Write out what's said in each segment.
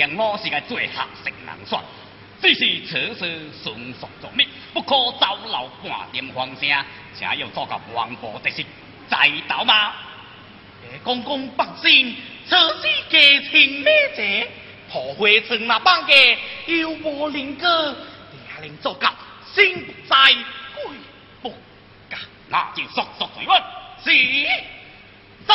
的房乡老是个最合适人选？只是此事顺属作孽，不可遭留半点风声，请要做个王婆的事，再倒吗？公公放心，此事家情咩者，何会村那帮家有无灵哥，下令做个心不在，鬼不敢，那就速速追问，是走。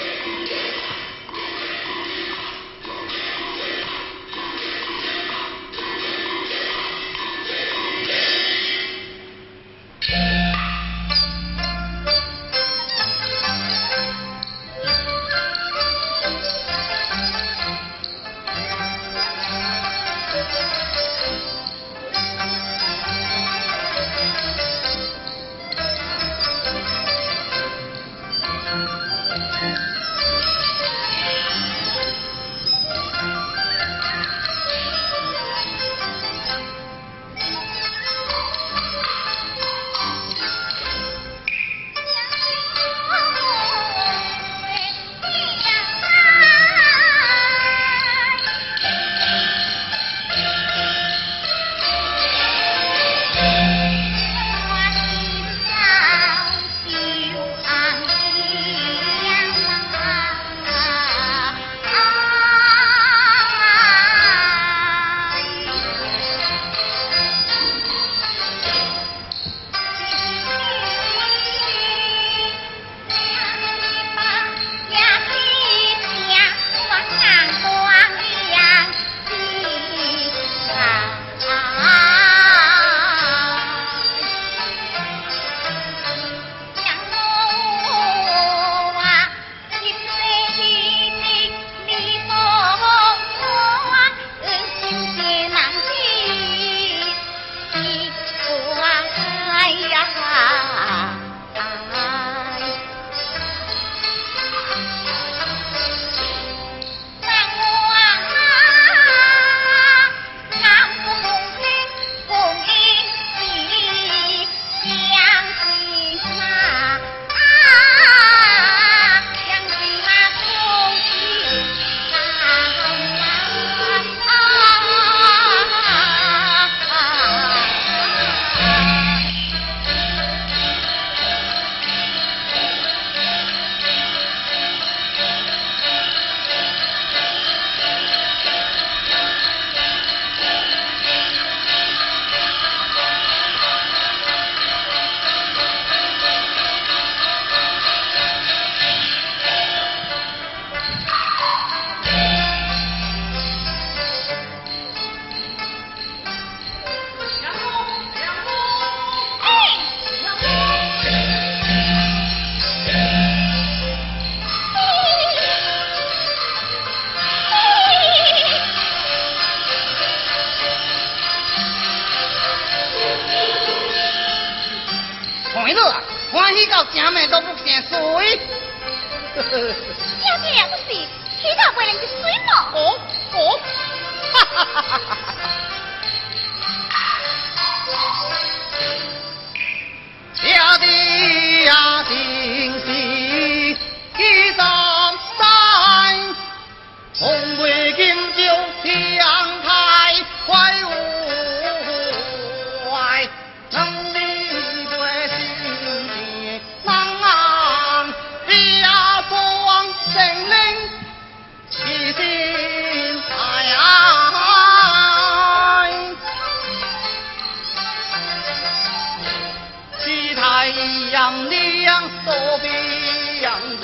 多比样子，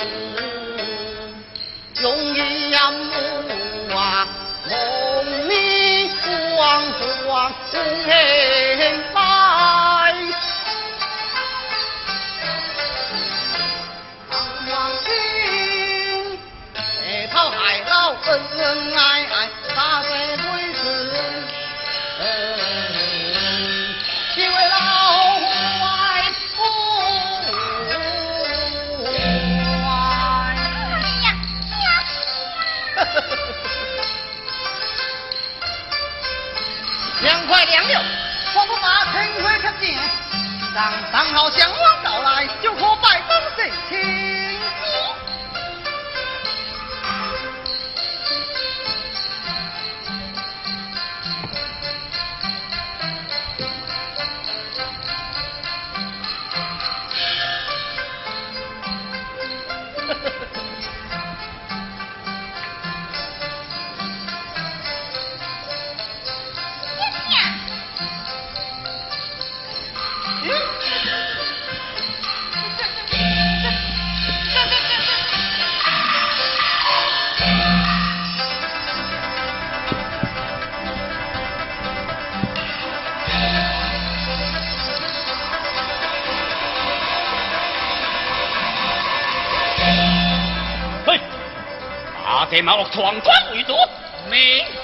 用一样木啊，梦里黄黄黑白，望君哎，讨海老恩恩爱大这马闯关为主，明。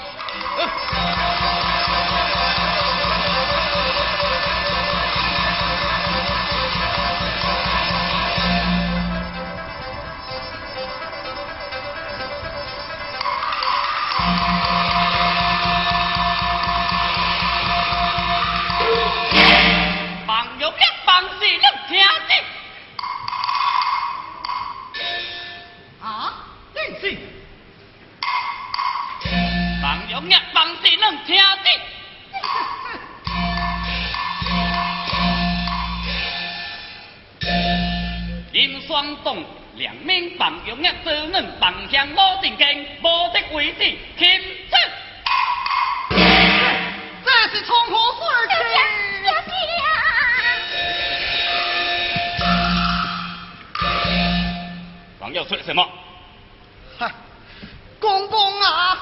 两面放有一只能放向我正经，无的位置钦出。这是从何说起？王要说什么？哈，公公啊，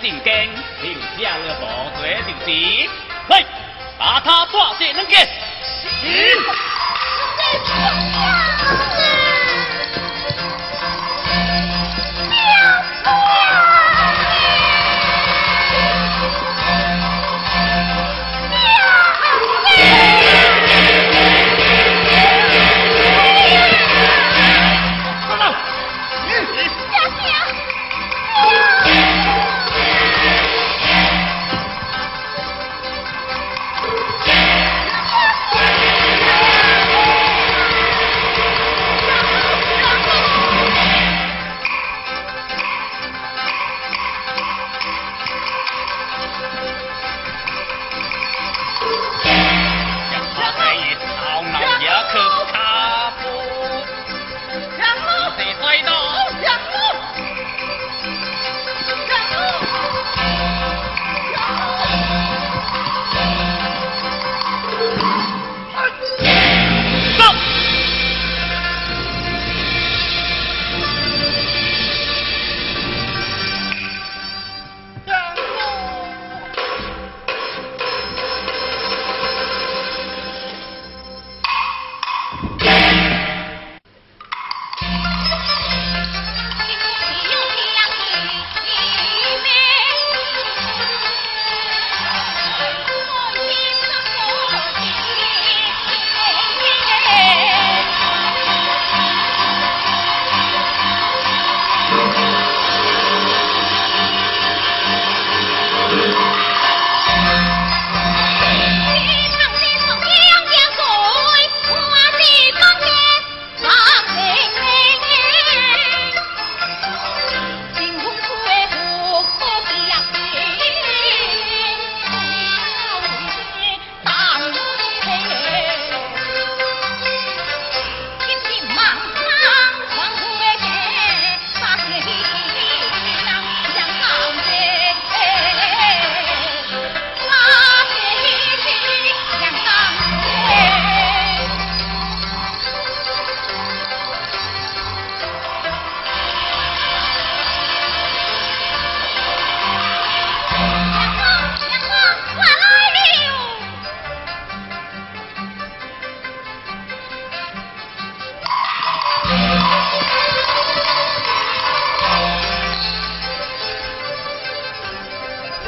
进京，留下了大罪就是，来，把他抓进能见。行。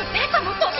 部陛下のと